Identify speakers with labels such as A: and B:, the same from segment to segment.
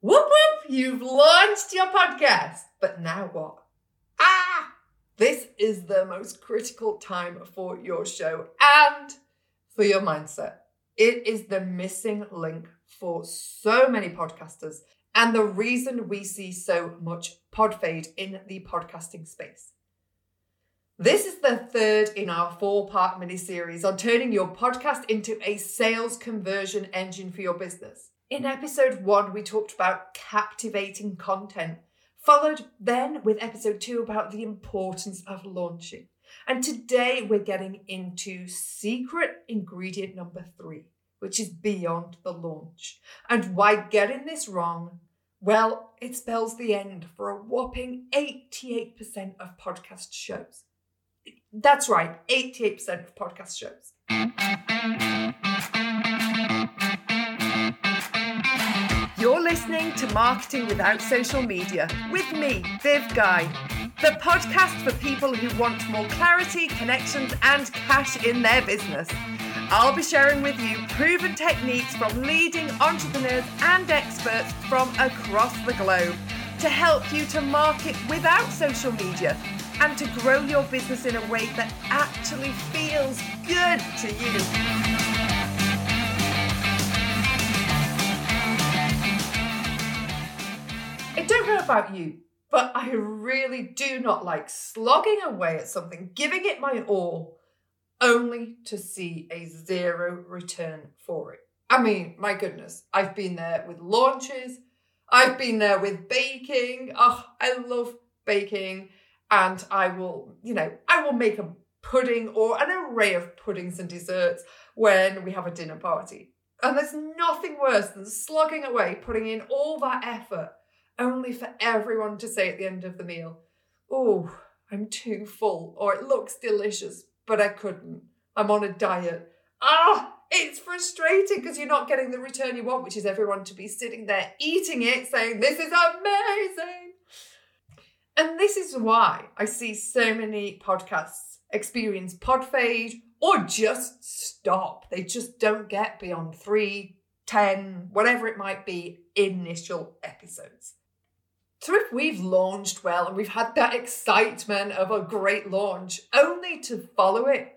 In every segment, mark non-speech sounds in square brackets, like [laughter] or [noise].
A: Whoop whoop, you've launched your podcast. But now what? Ah, this is the most critical time for your show and for your mindset. It is the missing link for so many podcasters and the reason we see so much pod fade in the podcasting space. This is the third in our four part mini series on turning your podcast into a sales conversion engine for your business. In episode one, we talked about captivating content, followed then with episode two about the importance of launching. And today we're getting into secret ingredient number three, which is beyond the launch. And why getting this wrong? Well, it spells the end for a whopping 88% of podcast shows. That's right, 88% of podcast shows. Listening to Marketing Without Social Media with me, Viv Guy, the podcast for people who want more clarity, connections, and cash in their business. I'll be sharing with you proven techniques from leading entrepreneurs and experts from across the globe to help you to market without social media and to grow your business in a way that actually feels good to you. Know about you, but I really do not like slogging away at something, giving it my all, only to see a zero return for it. I mean, my goodness, I've been there with launches, I've been there with baking. Oh, I love baking, and I will, you know, I will make a pudding or an array of puddings and desserts when we have a dinner party. And there's nothing worse than slogging away, putting in all that effort only for everyone to say at the end of the meal, Oh, I'm too full, or it looks delicious, but I couldn't. I'm on a diet. Ah, it's frustrating because you're not getting the return you want, which is everyone to be sitting there eating it, saying, This is amazing. And this is why I see so many podcasts experience pod fade or just stop. They just don't get beyond three, ten, whatever it might be, initial episodes. So if we've launched well and we've had that excitement of a great launch, only to follow it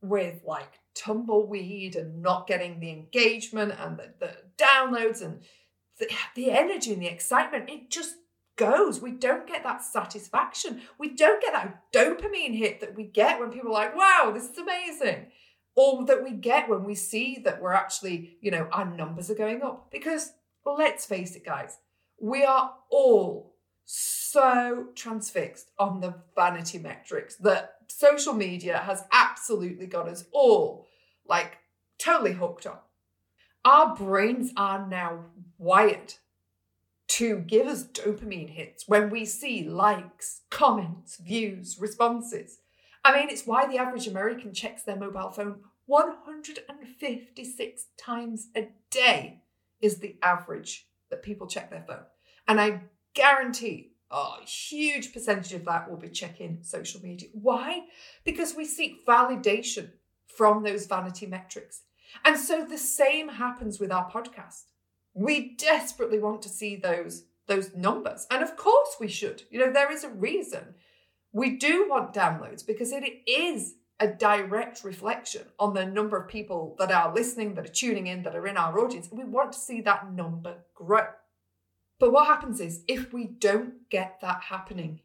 A: with like tumbleweed and not getting the engagement and the, the downloads and the, the energy and the excitement, it just goes. We don't get that satisfaction. We don't get that dopamine hit that we get when people are like, wow, this is amazing. Or that we get when we see that we're actually, you know, our numbers are going up. Because let's face it, guys, we are all so transfixed on the vanity metrics that social media has absolutely got us all like totally hooked on. Our brains are now wired to give us dopamine hits when we see likes, comments, views, responses. I mean, it's why the average American checks their mobile phone 156 times a day, is the average that people check their phone. And I guarantee a huge percentage of that will be checking social media. Why? Because we seek validation from those vanity metrics. And so the same happens with our podcast. We desperately want to see those those numbers. And of course we should. You know, there is a reason. We do want downloads because it is a direct reflection on the number of people that are listening, that are tuning in, that are in our audience. We want to see that number grow. But what happens is if we don't get that happening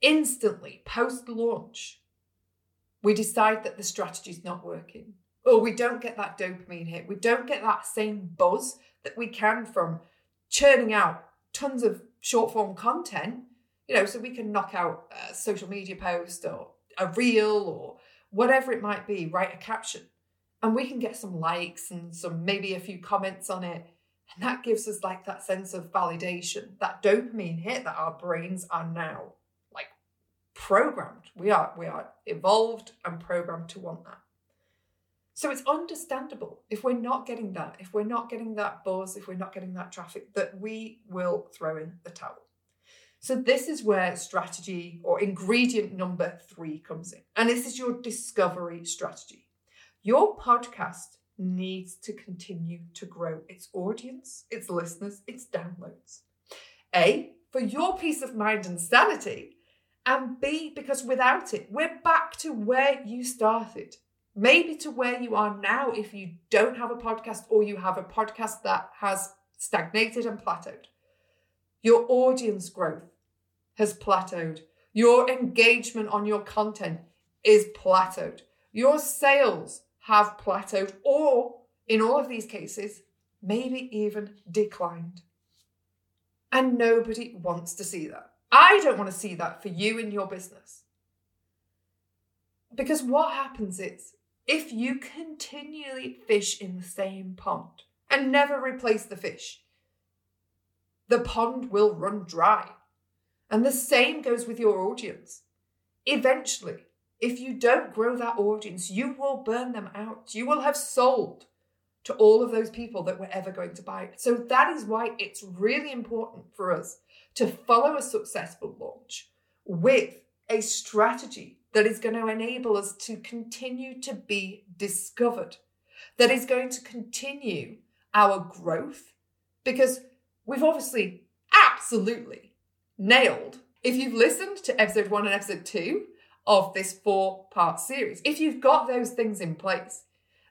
A: instantly post launch, we decide that the strategy is not working, or we don't get that dopamine hit, we don't get that same buzz that we can from churning out tons of short form content, you know, so we can knock out a social media post or a reel or whatever it might be, write a caption, and we can get some likes and some maybe a few comments on it and that gives us like that sense of validation, that dopamine hit that our brains are now like programmed. We are we are evolved and programmed to want that. So it's understandable if we're not getting that, if we're not getting that buzz, if we're not getting that traffic, that we will throw in the towel. So this is where strategy or ingredient number three comes in. And this is your discovery strategy. Your podcast needs to continue to grow its audience, its listeners, its downloads. A, for your peace of mind and sanity, and B, because without it, we're back to where you started. Maybe to where you are now if you don't have a podcast or you have a podcast that has stagnated and plateaued. Your audience growth has plateaued. Your engagement on your content is plateaued. Your sales have plateaued, or in all of these cases, maybe even declined. And nobody wants to see that. I don't want to see that for you in your business. Because what happens is, if you continually fish in the same pond and never replace the fish, the pond will run dry. And the same goes with your audience. Eventually, if you don't grow that audience, you will burn them out. You will have sold to all of those people that were ever going to buy it. So that is why it's really important for us to follow a successful launch with a strategy that is going to enable us to continue to be discovered, that is going to continue our growth, because we've obviously absolutely nailed. If you've listened to episode one and episode two of this four part series, if you've got those things in place,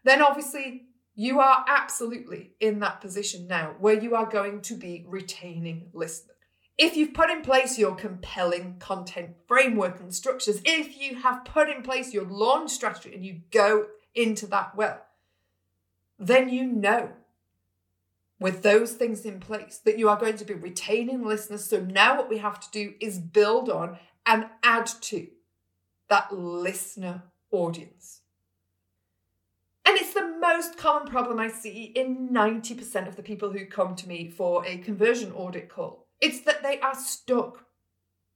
A: then obviously you are absolutely in that position now where you are going to be retaining listeners. If you've put in place your compelling content framework and structures, if you have put in place your launch strategy and you go into that well, then you know with those things in place that you are going to be retaining listeners. So now what we have to do is build on and add to that listener audience. And it's the most common problem I see in 90% of the people who come to me for a conversion audit call. It's that they are stuck.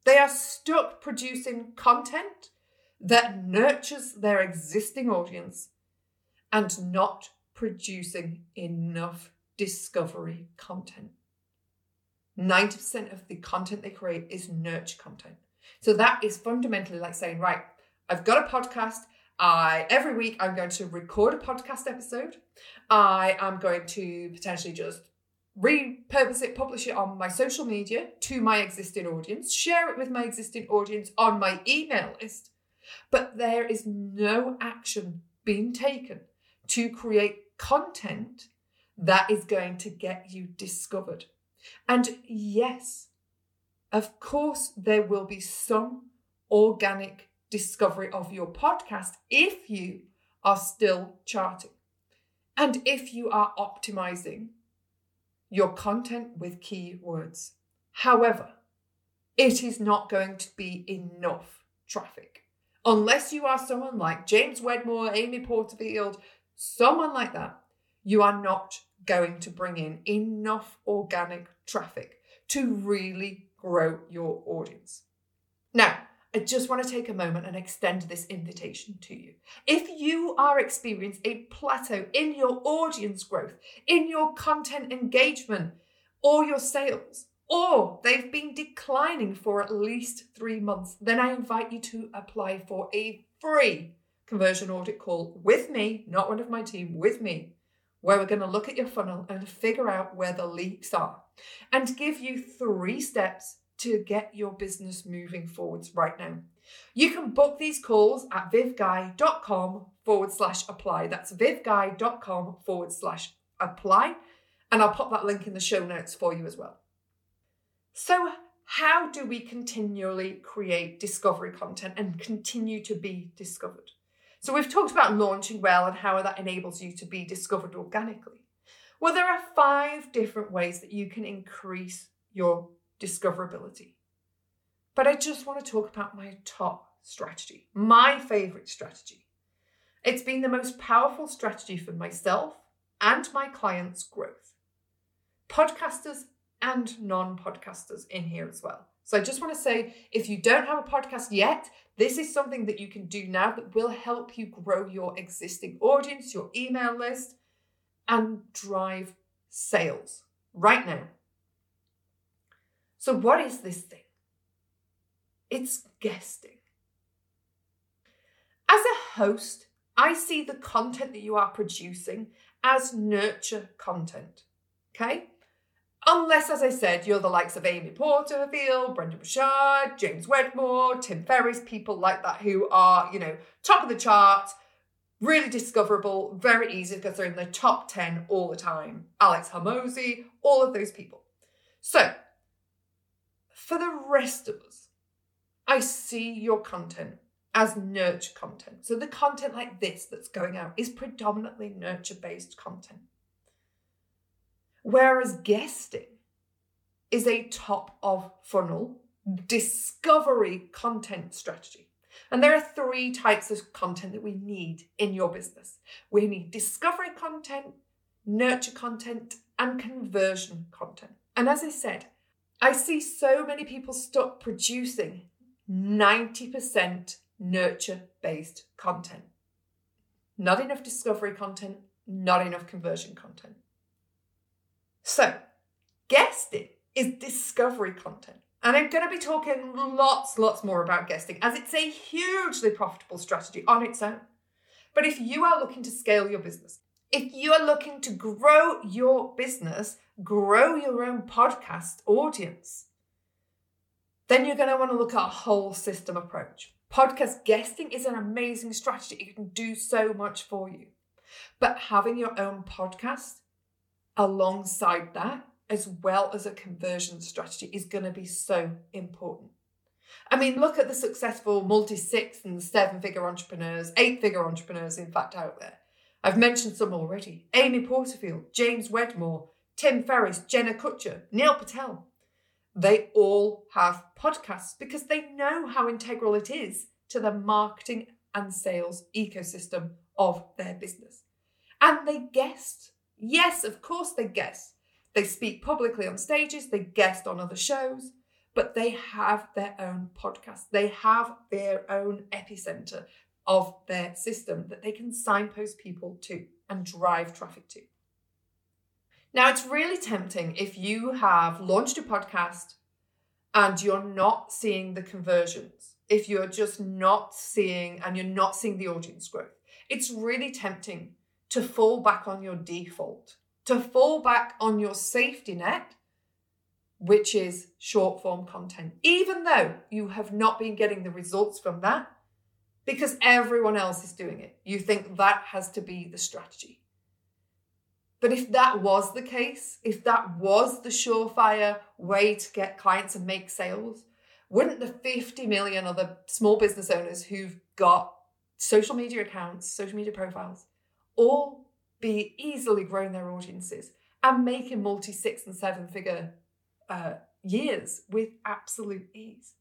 A: They are stuck producing content that nurtures their existing audience and not producing enough discovery content. 90% of the content they create is nurture content. So that is fundamentally like saying, right, I've got a podcast. I every week I'm going to record a podcast episode. I am going to potentially just repurpose it, publish it on my social media to my existing audience, share it with my existing audience on my email list. But there is no action being taken to create content that is going to get you discovered. And yes, of course, there will be some organic discovery of your podcast if you are still charting and if you are optimizing your content with keywords. However, it is not going to be enough traffic. Unless you are someone like James Wedmore, Amy Porterfield, someone like that, you are not going to bring in enough organic traffic to really grow your audience. Now, I just want to take a moment and extend this invitation to you. If you are experiencing a plateau in your audience growth, in your content engagement, or your sales, or they've been declining for at least three months, then I invite you to apply for a free conversion audit call with me, not one of my team, with me, where we're going to look at your funnel and figure out where the leaks are and give you three steps to get your business moving forwards right now. You can book these calls at vivguy.com forward slash apply. That's vivguy.com forward slash apply. And I'll pop that link in the show notes for you as well. So, how do we continually create discovery content and continue to be discovered? So, we've talked about launching well and how that enables you to be discovered organically. Well, there are five different ways that you can increase your discoverability. But I just want to talk about my top strategy, my favorite strategy. It's been the most powerful strategy for myself and my clients' growth. Podcasters and non podcasters in here as well. So I just want to say if you don't have a podcast yet, this is something that you can do now that will help you grow your existing audience, your email list, and drive sales right now. So, what is this thing? It's guesting. As a host, I see the content that you are producing as nurture content. Okay? Unless, as I said, you're the likes of Amy Porterfield, Brendon Burchard, James Wedmore, Tim Ferriss, people like that who are, you know, top of the charts, really discoverable, very easy because they're in the top 10 all the time. Alex Hormozi, all of those people. So, for the rest of us, I see your content as nurture content. So, the content like this that's going out is predominantly nurture based content. Whereas guesting is a top of funnel discovery content strategy. And there are three types of content that we need in your business we need discovery content, nurture content, and conversion content. And as I said, I see so many people stop producing 90% nurture based content. Not enough discovery content, not enough conversion content. So, guesting is discovery content. And I'm going to be talking lots, lots more about guesting as it's a hugely profitable strategy on its own. But if you are looking to scale your business, if you are looking to grow your business, grow your own podcast audience, then you're going to want to look at a whole system approach. Podcast guesting is an amazing strategy. It can do so much for you. But having your own podcast alongside that, as well as a conversion strategy, is going to be so important. I mean, look at the successful multi six and seven figure entrepreneurs, eight figure entrepreneurs, in fact, out there. I've mentioned some already Amy Porterfield, James Wedmore, Tim Ferriss, Jenna Kutcher, Neil Patel. They all have podcasts because they know how integral it is to the marketing and sales ecosystem of their business. And they guest Yes, of course they guest. They speak publicly on stages, they guest on other shows, but they have their own podcast. They have their own epicenter of their system that they can signpost people to and drive traffic to. Now, it's really tempting if you have launched a podcast and you're not seeing the conversions, if you're just not seeing and you're not seeing the audience growth. It's really tempting to fall back on your default, to fall back on your safety net, which is short form content, even though you have not been getting the results from that because everyone else is doing it. You think that has to be the strategy. But if that was the case, if that was the surefire way to get clients and make sales, wouldn't the 50 million other small business owners who've got social media accounts, social media profiles, all be easily growing their audiences and making multi six and seven figure uh, years with absolute ease.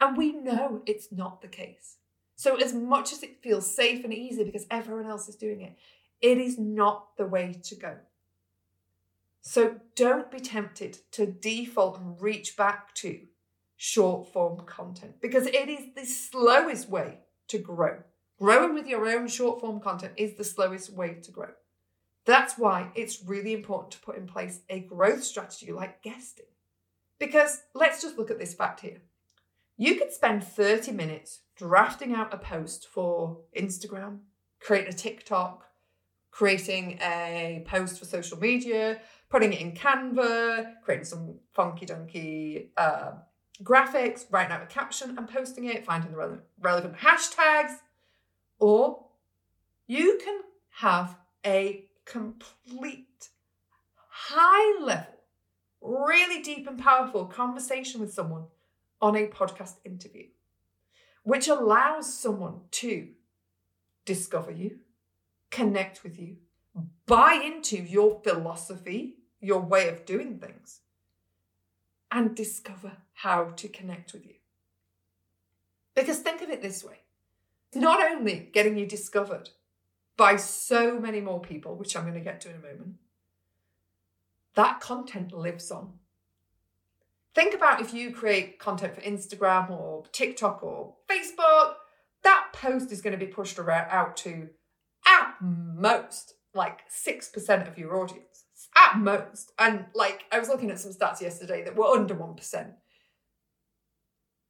A: And we know it's not the case. So, as much as it feels safe and easy because everyone else is doing it, it is not the way to go. So, don't be tempted to default and reach back to short form content because it is the slowest way to grow. Growing with your own short form content is the slowest way to grow. That's why it's really important to put in place a growth strategy like guesting. Because let's just look at this fact here. You could spend 30 minutes drafting out a post for Instagram, creating a TikTok, creating a post for social media, putting it in Canva, creating some funky donkey uh, graphics, writing out a caption and posting it, finding the relevant, relevant hashtags, or you can have a complete, high level, really deep and powerful conversation with someone on a podcast interview, which allows someone to discover you, connect with you, buy into your philosophy, your way of doing things, and discover how to connect with you. Because think of it this way not only getting you discovered by so many more people, which I'm going to get to in a moment, that content lives on. Think about if you create content for Instagram or TikTok or Facebook, that post is going to be pushed around, out to at most like 6% of your audience. At most. And like I was looking at some stats yesterday that were under 1%.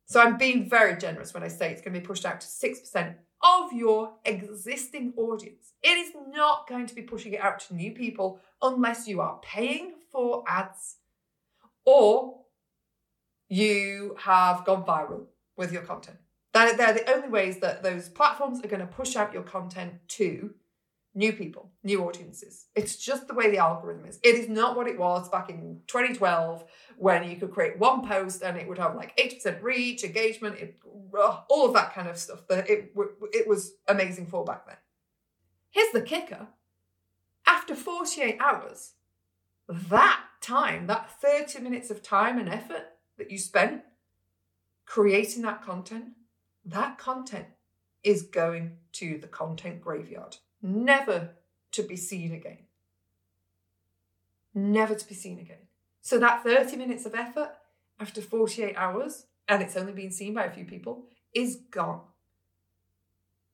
A: So I'm being very generous when I say it's going to be pushed out to 6% of your existing audience. It is not going to be pushing it out to new people unless you are paying for ads or you have gone viral with your content. They're, they're the only ways that those platforms are going to push out your content to new people, new audiences. It's just the way the algorithm is. It is not what it was back in 2012 when you could create one post and it would have like 80% reach, engagement, it, all of that kind of stuff that it, it was amazing for back then. Here's the kicker after 48 hours, that time, that 30 minutes of time and effort that you spent creating that content, that content is going to the content graveyard never to be seen again. Never to be seen again. So that 30 minutes of effort after 48 hours, and it's only been seen by a few people, is gone.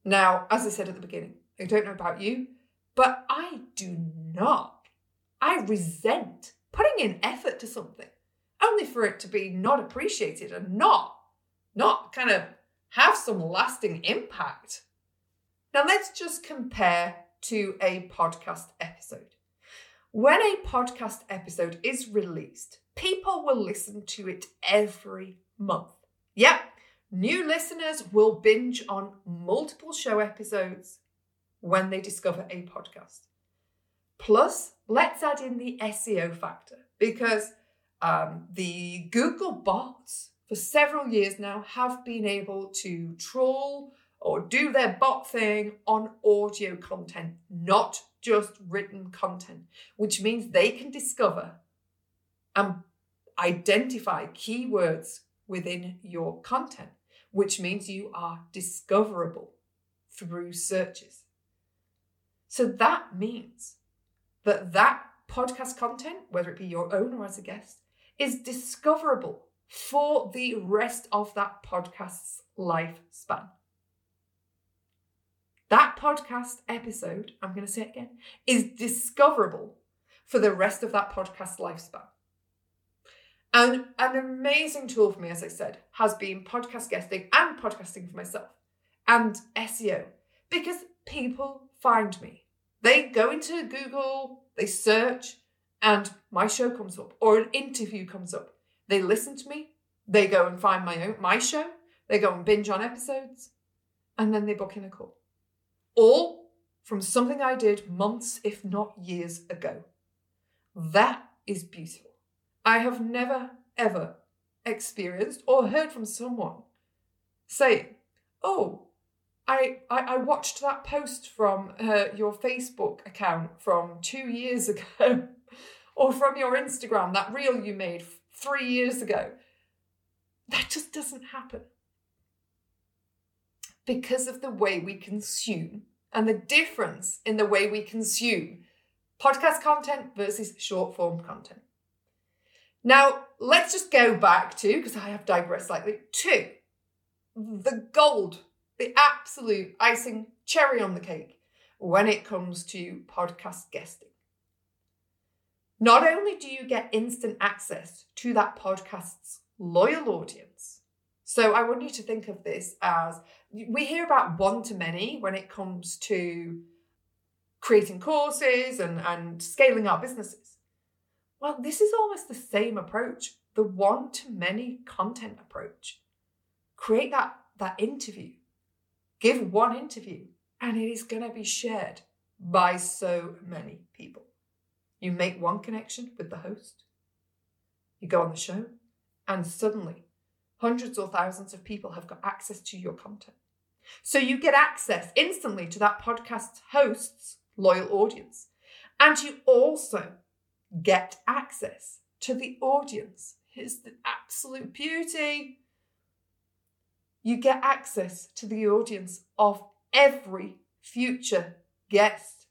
A: Now, as I said at the beginning, I don't know about you, but I do not. I resent putting in effort to something only for it to be not appreciated and not not kind of have some lasting impact. Now, let's just compare to a podcast episode. When a podcast episode is released, people will listen to it every month. Yep, new listeners will binge on multiple show episodes when they discover a podcast. Plus, let's add in the SEO factor because um, the Google bots for several years now have been able to troll or do their bot thing on audio content, not just written content, which means they can discover and identify keywords within your content, which means you are discoverable through searches. So that means that that podcast content, whether it be your own or as a guest, is discoverable for the rest of that podcast's lifespan. That podcast episode, I'm going to say it again, is discoverable for the rest of that podcast lifespan. And an amazing tool for me, as I said, has been podcast guesting and podcasting for myself and SEO because people find me. They go into Google, they search, and my show comes up or an interview comes up. They listen to me, they go and find my own my show, they go and binge on episodes, and then they book in a call all from something I did months, if not years ago. That is beautiful. I have never, ever experienced or heard from someone saying, Oh, I, I, I watched that post from uh, your Facebook account from two years [laughs] ago, or from your Instagram, that reel you made three years ago. That just doesn't happen because of the way we consume and the difference in the way we consume podcast content versus short form content. Now, let's just go back to, because I have digressed slightly, to the gold, the absolute icing cherry on the cake when it comes to podcast guesting. Not only do you get instant access to that podcast's loyal audience, so I want you to think of this as we hear about one to many when it comes to creating courses and, and scaling our businesses. Well, this is almost the same approach, the one to many content approach. Create that, that interview, give one interview, and it is going to be shared by so many people. You make one connection with the host, you go on the show, and suddenly hundreds or thousands of people have got access to your content. So you get access instantly to that podcast host's loyal audience. And you also get access to the audience. Here's the absolute beauty. You get access to the audience of every future guest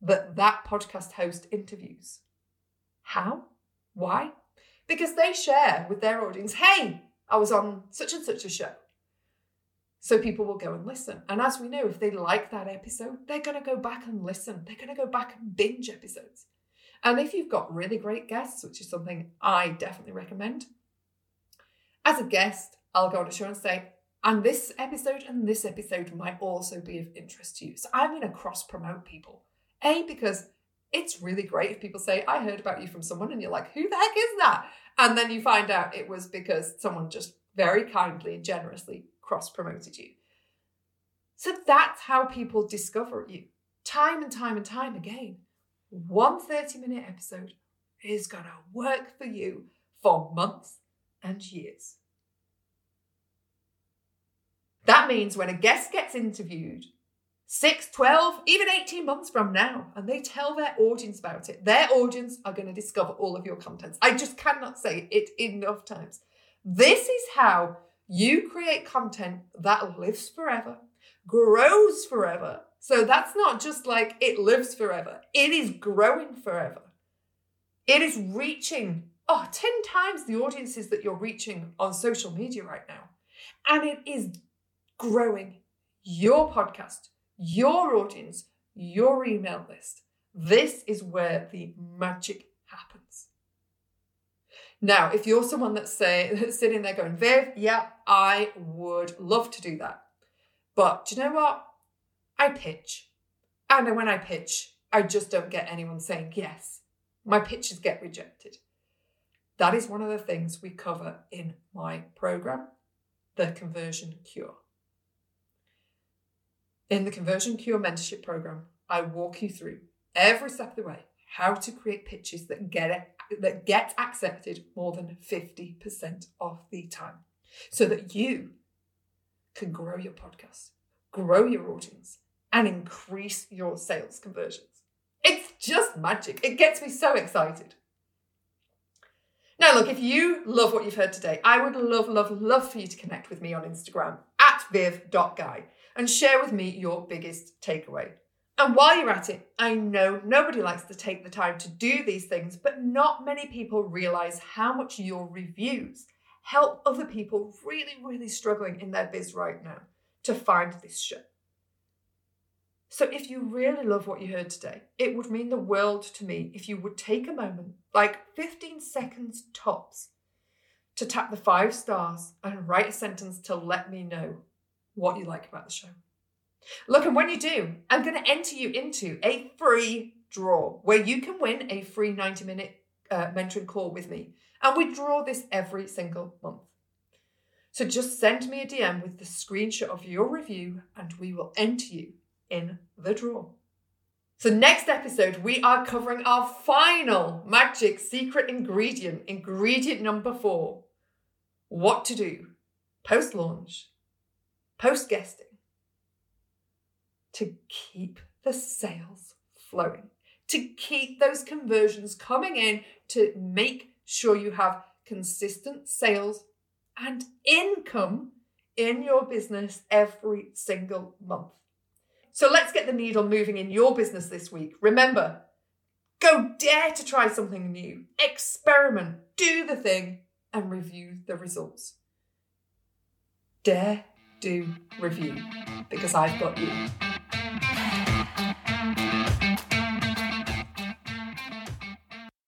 A: that that podcast host interviews. How? Why? Because they share with their audience, hey, I was on such and such a show. So people will go and listen. And as we know, if they like that episode, they're going to go back and listen. They're going to go back and binge episodes. And if you've got really great guests, which is something I definitely recommend, as a guest, I'll go on a show and say, And this episode and this episode might also be of interest to you. So I'm going to cross promote people. A, because it's really great if people say, I heard about you from someone, and you're like, who the heck is that? And then you find out it was because someone just very kindly and generously cross promoted you. So that's how people discover you time and time and time again. One 30 minute episode is going to work for you for months and years. That means when a guest gets interviewed, six, 12, even 18 months from now, and they tell their audience about it, their audience are going to discover all of your contents. I just cannot say it enough times. This is how you create content that lives forever, grows forever. So that's not just like it lives forever, it is growing forever. It is reaching, oh, 10 times the audiences that you're reaching on social media right now. And it is growing your podcast, your audience, your email list. This is where the magic happens. Now, if you're someone that's say that's sitting there going, Viv, yeah, I would love to do that. But do you know what? I pitch. And when I pitch, I just don't get anyone saying yes. My pitches get rejected. That is one of the things we cover in my program, the Conversion Cure. In the Conversion Cure mentorship program, I walk you through every step of the way how to create pitches that get that get accepted more than 50% of the time so that you can grow your podcast, grow your audience, and increase your sales conversions. It's just magic. It gets me so excited. Now, look, if you love what you've heard today, I would love, love, love for you to connect with me on Instagram at viv.guy and share with me your biggest takeaway. And while you're at it, I know nobody likes to take the time to do these things, but not many people realize how much your reviews help other people really, really struggling in their biz right now to find this show. So, if you really love what you heard today, it would mean the world to me if you would take a moment, like 15 seconds tops, to tap the five stars and write a sentence to let me know what you like about the show. Look, and when you do, I'm going to enter you into a free draw where you can win a free 90 minute uh, mentoring call with me. And we draw this every single month. So just send me a DM with the screenshot of your review and we will enter you in the draw. So, next episode, we are covering our final magic secret ingredient, ingredient number four what to do post launch, post guesting to keep the sales flowing, to keep those conversions coming in, to make sure you have consistent sales and income in your business every single month. So let's get the needle moving in your business this week. Remember, go dare to try something new, experiment, do the thing, and review the results. Dare, do, review, because I've got you.